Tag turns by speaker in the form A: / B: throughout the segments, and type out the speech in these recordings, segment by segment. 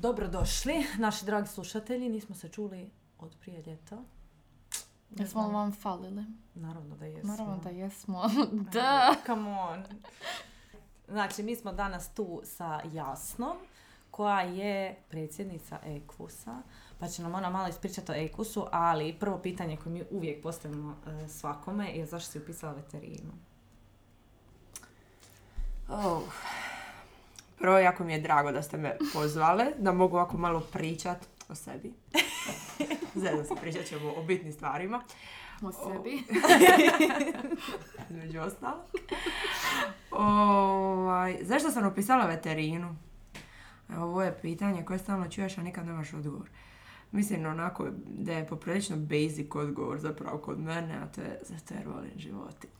A: Dobrodošli, naši dragi slušatelji. Nismo se čuli od prije ljeta. Ne
B: Jesmo li
A: znam.
B: vam falili?
A: Naravno da jesmo.
B: Naravno da jesmo. da.
A: Come on. Znači, mi smo danas tu sa Jasnom, koja je predsjednica Ekvusa, pa će nam ona malo ispričati o Ekvusu, ali prvo pitanje koje mi uvijek postavimo e, svakome je zašto si upisala veterinu?
C: Oh. Prvo, jako mi je drago da ste me pozvale, da mogu ovako malo pričat o sebi. Zajedno se pričat ćemo o bitnim stvarima,
B: O sebi.
C: između ostalog. Ovaj, zašto sam upisala veterinu? Evo, Ovo je pitanje koje stalno čuješ, a nikad nemaš odgovor. Mislim onako da je poprilično basic odgovor zapravo kod mene, a to je zato jer volim životinje.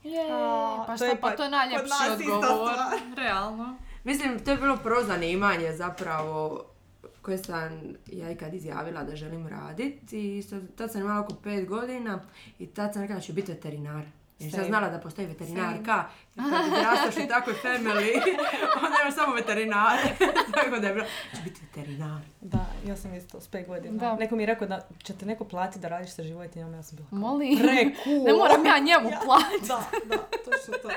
B: Pa
A: to
B: šta,
A: je
B: pa to je najljepši odgovor. Realno.
C: Mislim, to je bilo prvo zanimanje zapravo koje sam ja ikad izjavila da želim raditi i sad- tad sam imala oko pet godina i tad sam rekla da ću biti veterinar. Jer sam znala da postoji veterinarka, jer kad odrastaš u takvoj family, onda imaš samo veterinare. Tako da je bilo, ću biti veterinar.
A: Da, ja sam isto s pet godina.
B: Da.
A: Neko mi je rekao da će te neko platiti da radiš sa životinjama, ja sam bila kao.
B: Ne moram ja njemu platiti.
A: Da, da, točno to.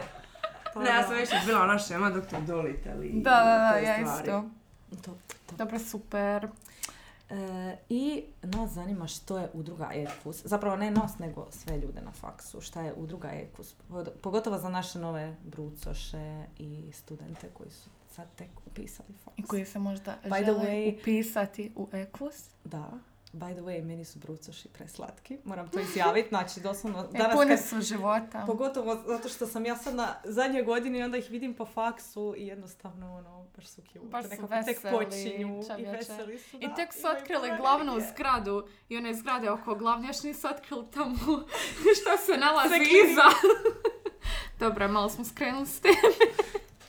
A: Pa
C: Ne, ja sam već bila ona šema doktor Dolittle i
B: Da, da, da, ja isto.
A: To, to.
B: Dobro, super.
A: E, I nas zanima što je udruga Ekvus. Zapravo ne nas, nego sve ljude na faksu. Šta je udruga Ekvus. Pod- Pogotovo za naše nove brucoše i studente koji su sad tek upisali faks.
B: I koji se možda
A: By the
B: žele
A: way-
B: upisati u Ekvus.
A: Da. By the way, meni su brucoši preslatki. Moram to izjaviti. Znači, doslovno,
B: E,
A: danas kad,
B: su života.
A: Pogotovo zato što sam ja sad na zadnjoj godini i onda ih vidim po faksu i jednostavno ono, baš su cute.
B: Baš su
A: Nekako tek
B: veseli,
A: počinju i veseli su.
B: I
A: da,
B: tek su otkrili
A: puno
B: glavnu zgradu i one zgrade oko glavne, još nisu otkrili tamo šta se nalazi iza. Dobro, malo smo skrenuli s te.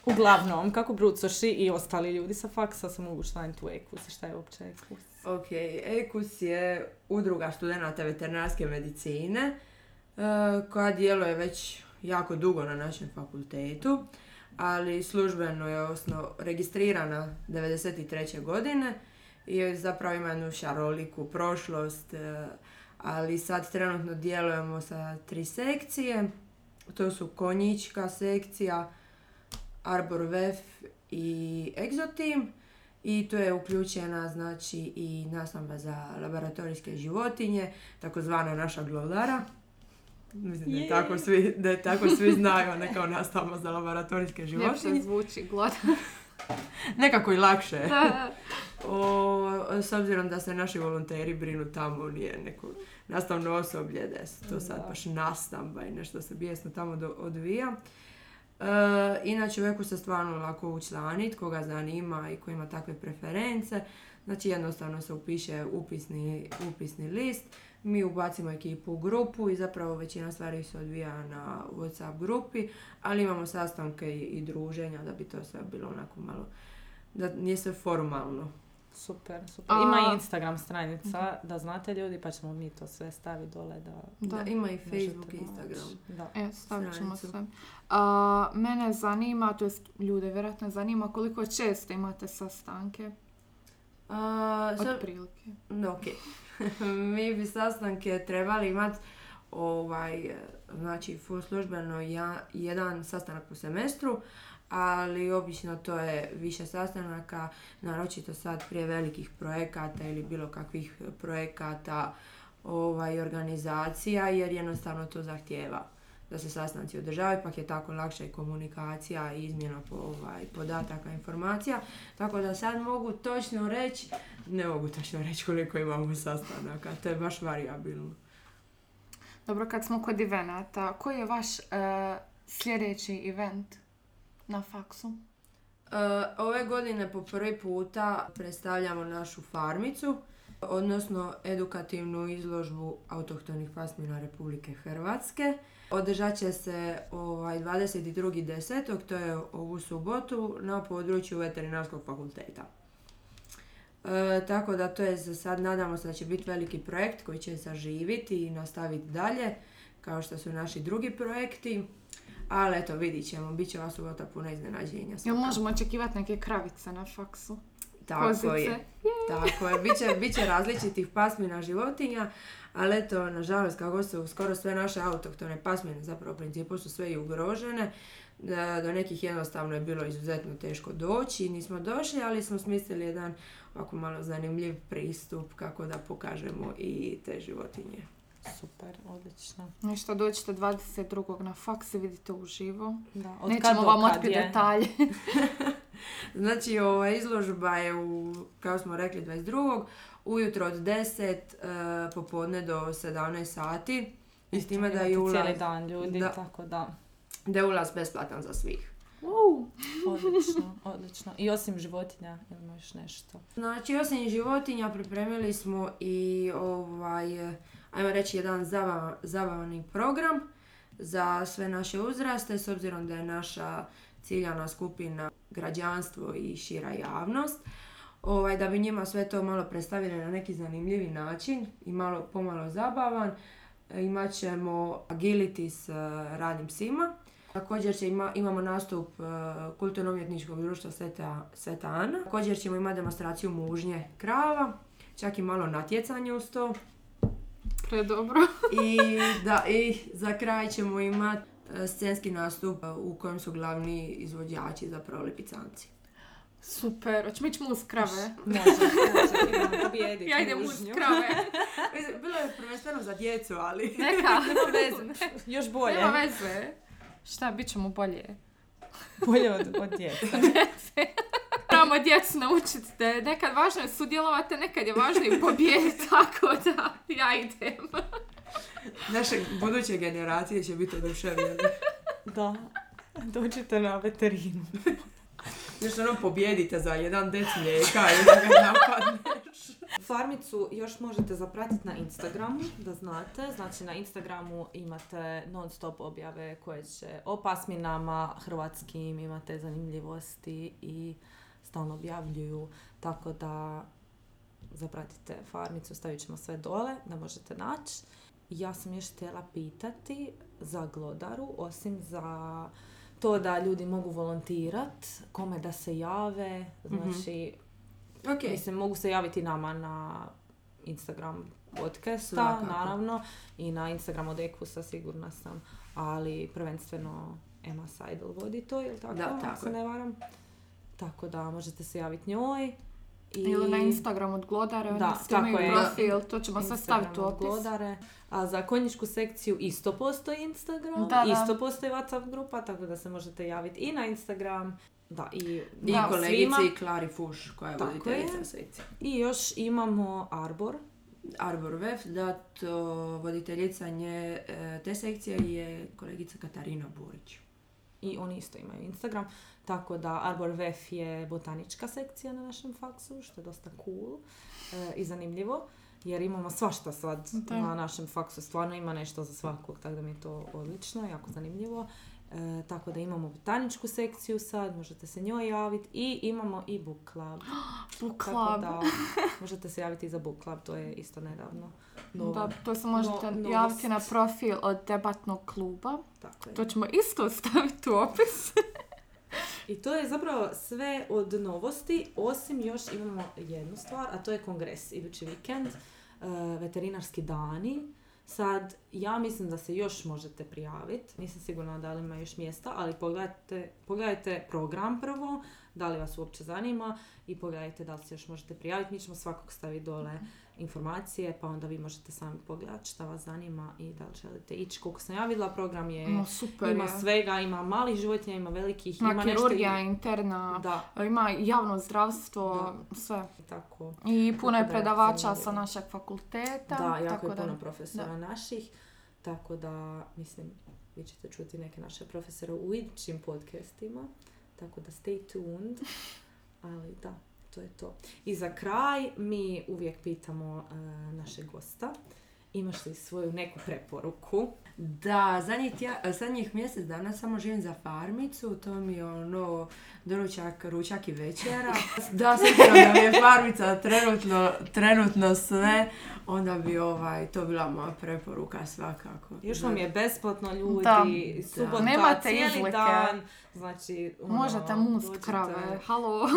A: Uglavnom, kako brucoši i ostali ljudi sa faksa se mogu članiti u Ekus i šta je uopće Ekus?
C: Ok, EKUS je udruga studenata veterinarske medicine e, koja djeluje već jako dugo na našem fakultetu, ali službeno je osno registrirana 93. godine i zapravo ima jednu šaroliku prošlost, e, ali sad trenutno djelujemo sa tri sekcije. To su konjička sekcija, Arbor Vef i Exotim. I tu je uključena znači i nastamba za laboratorijske životinje, takozvana naša glodara. Mislim da je,
A: Je.
C: tako svi, da je tako svi znaju, a ne kao nastamba za laboratorijske
B: Ljepše
C: životinje.
B: zvuči glad.
C: Nekako i lakše.
B: Da.
C: O, s obzirom da se naši volonteri brinu tamo, nije neko nastavno osoblje, da to sad baš nastamba i nešto se bijesno tamo do- odvija. E, inače, u Eku se stvarno lako učlaniti, koga zanima i ko ima takve preference. Znači, jednostavno se upiše upisni, upisni list, mi ubacimo ekipu u grupu i zapravo većina stvari se odvija na Whatsapp grupi, ali imamo sastanke i, i druženja da bi to sve bilo onako malo, da nije sve formalno.
A: Super, super. Ima i Instagram stranica, da znate ljudi, pa ćemo mi to sve staviti dole da...
C: Da,
B: Da.
C: ima i Facebook i. Instagram.
A: Da.
B: E, stavit ćemo sve. A, mene zanima, to jest ljude vjerojatno zanima koliko često imate sastanke.
C: A,
B: Otprilike.
C: No, ok. Mi bi sastanke trebali imati ovaj, znači službeno ja, jedan sastanak po semestru, ali obično to je više sastanaka, naročito sad prije velikih projekata ili bilo kakvih projekata ovaj, organizacija, jer jednostavno to zahtjeva da se sastanci održavaju, pak je tako lakša i komunikacija i izmjena po, ovaj, podataka, informacija. Tako da sad mogu točno reći, ne mogu točno reći koliko imamo sastanaka, to je baš variabilno.
B: Dobro, kad smo kod evenata, koji je vaš e, sljedeći event na faksu?
C: E, ove godine po prvi puta predstavljamo našu farmicu, odnosno edukativnu izložbu autohtonih pasmina Republike Hrvatske. Održat će se ovaj, 22.10. to je ovu subotu na području veterinarskog fakulteta. E, tako da to je za sad, nadamo se da će biti veliki projekt koji će zaživiti i nastaviti dalje, kao što su naši drugi projekti. Ali eto, vidit ćemo, bit će ova subota puna iznenađenja.
B: Jel možemo očekivati neke kravice na faksu?
C: Tako
B: Kozice?
C: je. Tako je, bit će, bit će različitih pasmina životinja, ali eto, nažalost, kako su skoro sve naše autohtone pasmine, zapravo u principu su sve i ugrožene, do nekih jednostavno je bilo izuzetno teško doći, nismo došli, ali smo smislili jedan ovako malo zanimljiv pristup kako da pokažemo i te životinje.
A: Super, odlično.
B: Ništa, dođite 22. na faks i vidite uživo.
A: Da, od
B: Nećemo vam
A: je?
B: detalje.
C: Znači, ova izložba je u, kao smo rekli, 22. ujutro od 10, e, popodne do 17 sati. I s time da je ulaz,
A: cijeli dan ljudi,
C: Da.
A: tako da.
C: Da je ulaz besplatan za svih.
B: Uh,
A: Odlično, odlično. I osim životinja, imamo još nešto.
C: Znači, osim životinja pripremili smo i ovaj, ajmo reći, jedan zabavni program za sve naše uzraste, s obzirom da je naša ciljana skupina građanstvo i šira javnost. Ovaj, da bi njima sve to malo predstavili na neki zanimljivi način i malo pomalo zabavan, e, imat ćemo agility s e, radnim psima. Također će ima, imamo nastup e, kulturno-umjetničkog društva Sveta, Sveta Ana. Također ćemo imati demonstraciju mužnje krava, čak i malo natjecanje uz to.
B: predobro.
C: I, da, I za kraj ćemo imati e, scenski nastup e, u kojem su glavni izvođači zapravo lipicanci.
B: Super, hoćemo ići uz krave.
A: Može, može,
B: Ja idem uz
A: mužnju.
B: krave.
C: Bilo je prvenstveno za djecu, ali...
B: Neka, nema veze.
A: Još bolje.
B: Nema veze. Šta, bit ćemo bolje.
A: Bolje od, od djece.
B: Moramo djecu naučiti da je nekad važno je sudjelovati, nekad je važno i pobijediti, tako da ja idem.
C: Naše buduće generacije će biti oduševljene.
A: Da. Dođite na veterinu.
C: Još ono pobjedite za jedan dec mlijeka i da ga napadneš.
A: Farmicu još možete zapratiti na Instagramu, da znate. Znači na Instagramu imate non stop objave koje će o pasminama hrvatskim, imate zanimljivosti i stalno objavljuju. Tako da zapratite Farmicu, stavit ćemo sve dole da možete naći. Ja sam još htjela pitati za Glodaru, osim za to da ljudi mogu volontirat, kome da se jave, znači
C: Ok,
A: Mislim, mogu se javiti nama na Instagram podcasta, naravno, i na Instagram od Ekusa sigurna sam, ali prvenstveno Emma Seidel vodi to, ili tako?
C: Da,
A: ako
C: tako
A: se ne varam. Tako da možete se javiti njoj. I
B: Ili na Instagram od Glodare,
A: Da,
B: oni svi imaju
A: tako je.
B: profil, to ćemo sad staviti u opis.
A: Glodare. A za konjičku sekciju isto postoji Instagram,
B: Da, da.
A: isto postoji WhatsApp grupa, tako da se možete javiti i na Instagram. Da, i,
C: I
A: da,
C: kolegici
A: svima.
C: Klari Fuš, koja je voditeljica sekcije.
A: I još imamo Arbor,
C: Arbor Wef, da to voditeljica nje, e, te sekcije je kolegica Katarina Burić.
A: i oni isto imaju Instagram, tako da Arbor Vef je botanička sekcija na našem faksu, što je dosta cool e, i zanimljivo, jer imamo svašta sad
B: Da.
A: na našem faksu, stvarno ima nešto za svakog, tako da mi je to odlično, jako zanimljivo. E, tako da imamo botaničku sekciju sad, možete se njoj javiti i imamo i book club.
B: Book
A: Tako
B: club.
A: da možete se javiti i za book club, to je isto nedavno.
B: Da, to se možete
A: no-
B: javiti na profil od debatnog kluba.
A: Tako je.
B: To ćemo isto staviti u opis.
A: I to je zapravo sve od novosti, osim još imamo jednu stvar, a to je kongres idući vikend, e, veterinarski dani. Sad, ja mislim da se još možete prijaviti, nisam sigurna da li ima još mjesta, ali pogledajte, pogledajte program prvo, da li vas uopće zanima i pogledajte da li se još možete prijaviti. Mi ćemo svakog staviti dole informacije, pa onda vi možete sami pogledati šta vas zanima i da li želite ići. Koliko sam ja vidjela, program je...
B: No, super
A: Ima
B: je.
A: svega, ima malih životinja, ima velikih,
B: Ima
A: ima nešto...
B: kirurgija
A: i-
B: interna,
A: Da,
B: ima javno zdravstvo, sve.
A: tako.
B: I puno je
A: da
B: predavača sa našeg fakulteta.
A: Da, jako
B: tako
A: je
B: da,
A: puno profesora naših. Tako da, mislim, vi ćete čuti neke naše profesore u idućim podcastima. Tako da stay tuned. To je to. I za kraj mi uvijek pitamo e, našeg gosta. Imaš li svoju neku preporuku?
C: Da, zadnjih, tja- zadnjih mjesec dana samo živim za farmicu, to mi je ono doručak, ručak i večera. Da, s da mi je farmica trenutno, trenutno sve, onda bi ovaj, to bila moja preporuka svakako.
A: Još vam je besplatno ljudi,
B: Da.
A: subota,
B: Nemate
A: cijeli
B: izlike.
A: dan. Znači, ono,
B: Možete must
A: dođete,
B: krave, halo.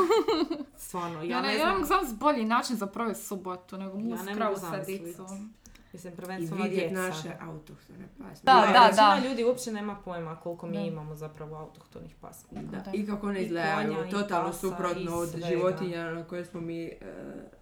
A: Stvarno,
B: Ja,
A: ja
B: ne,
A: ne
B: ja
A: znam,
B: mogu znam bolji način za provesti subotu nego
A: Ja
B: must kravu
A: mogu
B: sa dicom.
A: Mislim,
C: I
A: prvenstveno
C: vidjeti
A: djeca.
C: naše autohtone pasme.
B: Da,
A: Ja,
B: da,
A: većina
B: da.
A: ljudi uopće nema pojma koliko mi
B: Da.
A: imamo zapravo autohtonih pasmi.
C: Da.
B: Da.
C: I kako ne
A: I
C: izgledaju,
A: i
C: totalno
A: pasa,
C: suprotno
A: i
C: od životinja na koje smo mi e,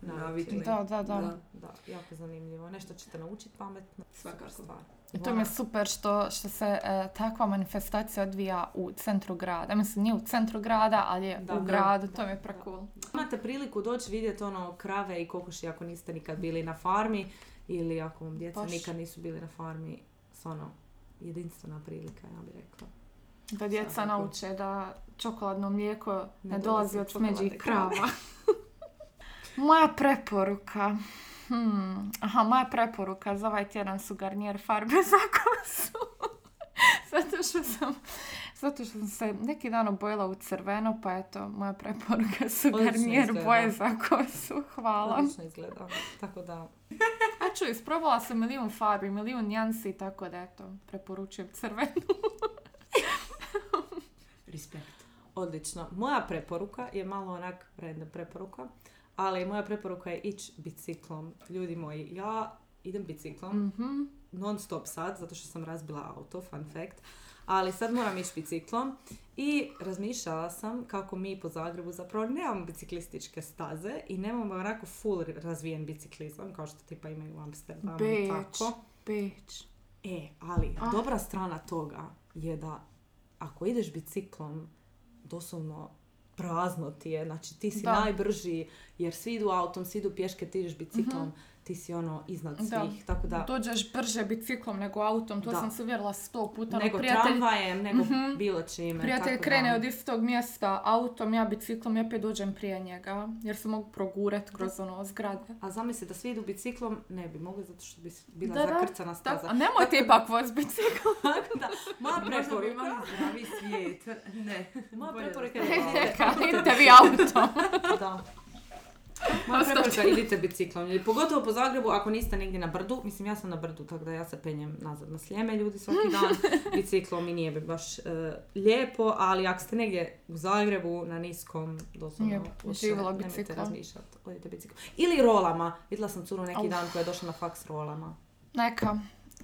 A: Navikli.
B: Da, da, da.
A: Da, jako zanimljivo. Nešto ćete naučiti pametno.
C: Svakako.
A: Super stvar.
B: I to mi je super što, što se e, takva manifestacija odvija u centru grada. Mislim, nije u centru grada, ali je
A: Da,
B: u
A: da,
B: gradu.
A: da,
B: to mi je
A: da.
B: precool.
A: Imate priliku doći vidjeti ono krave i kokoši ako niste nikad bili na farmi ili ako vam djeca
B: Baš.
A: nikad nisu bili na farmi. Stvarno, jedinstvena prilika, ja bih rekla.
B: Da djeca
C: Svakako.
B: nauče da čokoladno mlijeko ne,
A: Ne
B: dolazi od smeđih krava. moja preporuka. Hmm. Aha, moja preporuka za ovaj tjedan su garnijer farbe za kosu. zato što sam zato što sam se neki dan obojila u crveno, pa eto, moja preporuka su
A: Odlično izgleda.
B: boje za kosu. Hvala.
A: Odlično izgleda. Tako da,
B: Čuj, isprobala sam milijun farbi, milijun njansi, tako da eto, preporučujem crvenu.
C: Respekt.
A: odlično. Moja preporuka je malo onak random preporuka, ali moja preporuka je ići biciklom. Ljudi moji, ja idem biciklom
B: Mhm.
A: Non stop sad, zato što sam razbila auto, fun fact. Ali sad moram ići biciklom i razmišljala sam kako mi po Zagrebu zapravo nemamo biciklističke staze i nemamo onako full razvijen biciklizam kao što tipa imaju u Amsterdamu i tako.
B: Beč.
A: E, ali
B: Ah.
A: dobra strana toga je da ako ideš biciklom, doslovno prazno ti je, znači ti si
B: Da.
A: najbrži jer svi idu autom, svi idu pješke, ti ideš biciklom, ti si ono iznad svih,
B: Da.
A: tako da
B: Dođeš brže biciklom nego autom, to
A: Da.
B: sam se uvjerila sto puta.
A: nego
B: prijatelj,
A: tramvajem, nego
B: Mhm.
A: bilo čime.
B: prijatelj
A: tako
B: krene
A: da,
B: od istog mjesta autom, ja biciklom, ja opet dođem prije njega, jer se mogu progurat kroz ono zgrade.
A: A zamisli da svi idu biciklom, ne bi mogli zato što bi bila
B: Da, da,
A: zakrcana staza.
B: a nemojte ipak voz bicikl.
A: Tako da, moja preporuka,
C: imali zdravi svijet. Ne.
A: moja preporuka
C: da-
A: je da
B: Neka, idite vi autom.
A: Da. Moja preporuka idite biciklom. I pogotovo po Zagrebu, ako niste negdje na brdu, mislim ja sam na brdu, tako da ja se penjem nazad na sljeme ljudi svaki dan. Biciklom mi nije bi baš e, lijepo, ali ako ste negdje u Zagrebu na niskom, doslovno
B: uživalo
A: nemojte razmišljati, odite biciklom. Ili rolama. Vidjela sam curu neki
B: Au.
A: dan koja je došla na faks rolama.
B: Neka,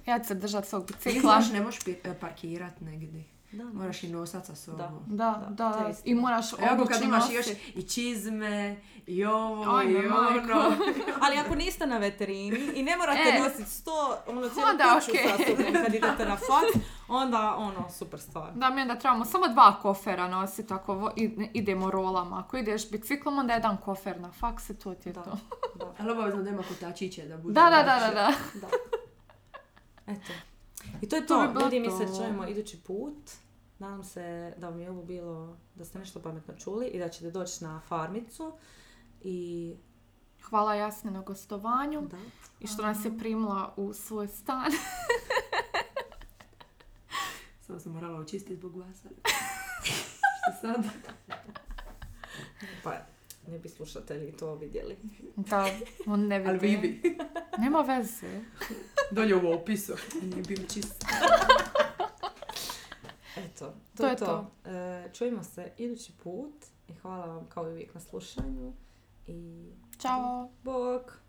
B: ja ću se držati svog bicikla.
C: znaš, ne možeš e, parkirat negdje.
A: Da,
C: Moraš i nosat sa sobom.
A: Da.
B: Da,
A: Da,
B: da. I moraš
C: Evo
B: obuću
C: kad imaš još i čizme, i ovo,
B: Ajme,
C: i
B: majko.
C: ono.
A: Ali ako niste na veterini i ne morate
B: E.
A: nositi sto, ono cijelu
B: Onda
A: kuću
B: okej.
A: sa sobom kad idete na faks, onda ono, super stvar.
B: Da, mi onda trebamo samo dva kofera nositi ako idemo rolama. Ako ideš biciklom, onda jedan kofer na faks i to ti je
A: Da.
B: to.
A: Da.
C: Ali obavezno da ima kotačiće da bude
B: Da, da, da, da, da.
A: Da. Eto. I to je
B: To
A: to. Ljudi, mi se čujemo idući put. Nadam se da vam je ovo bilo, da ste nešto pametno čuli i da ćete doći na farmicu. I
B: Hvala Jasni na gostovanju
A: da.
B: i što nas je primila u svoj stan.
C: Samo sam morala očistiti zbog vas. Što sad?
A: Pa ne bi slušatelji to vidjeli.
B: Da, on ne vidi.
C: Ali vi bi.
B: Nema veze.
C: Dolje u opisu. Nije bio čist.
A: Eto, to,
B: To
A: je
B: je
A: to. E, čujemo se idući put i hvala vam kao i uvijek na slušanju. I
B: Ćao.
A: bok!